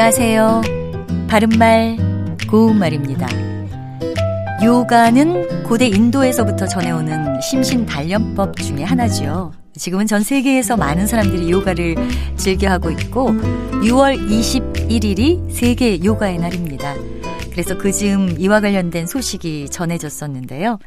안녕하세요. 바른말, 고운말입니다. 요가는 고대 인도에서부터 전해오는 심신 단련법 중의 하나죠. 지금은 전 세계에서 많은 사람들이 요가를 즐겨하고 있고 6월 21일이 세계 요가의 날입니다. 그래서 그 즈음 이와 관련된 소식이 전해졌었는데요.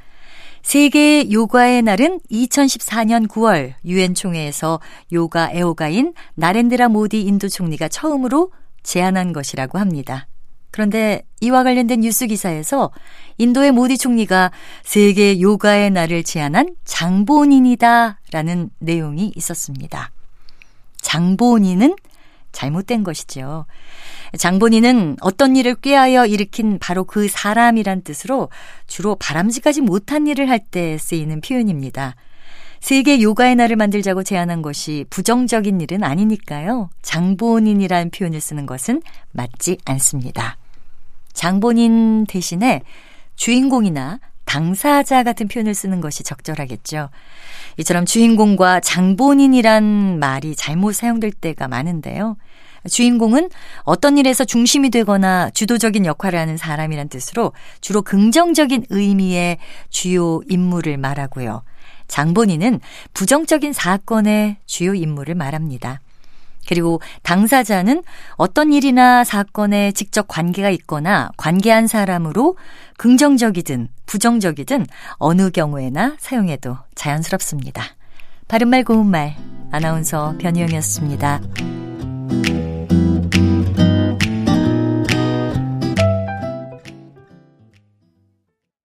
세계 요가의 날은 2014년 9월 유엔 총회에서 요가 애호가인 나렌드라 모디 인도 총리가 처음으로 제안한 것이라고 합니다. 그런데 이와 관련된 뉴스 기사에서 인도의 모디 총리가 세계 요가의 날을 제안한 장본인이다 라는 내용이 있었습니다. 장본인은 잘못된 것이죠. 장본인은 어떤 일을 꾀하여 일으킨 바로 그 사람이란 뜻으로 주로 바람직하지 못한 일을 할 때 쓰이는 표현입니다. 세계 요가의 날을 만들자고 제안한 것이 부정적인 일은 아니니까요. 장본인이라는 표현을 쓰는 것은 맞지 않습니다. 장본인 대신에 주인공이나 당사자 같은 표현을 쓰는 것이 적절하겠죠. 이처럼 주인공과 장본인이란 말이 잘못 사용될 때가 많은데요. 주인공은 어떤 일에서 중심이 되거나 주도적인 역할을 하는 사람이란 뜻으로 주로 긍정적인 의미의 주요 인물을 말하고요. 장본인은 부정적인 사건의 주요 인물을 말합니다. 그리고 당사자는 어떤 일이나 사건에 직접 관계가 있거나 관계한 사람으로 긍정적이든 부정적이든 어느 경우에나 사용해도 자연스럽습니다. 바른말 고운말 아나운서 변희영이었습니다.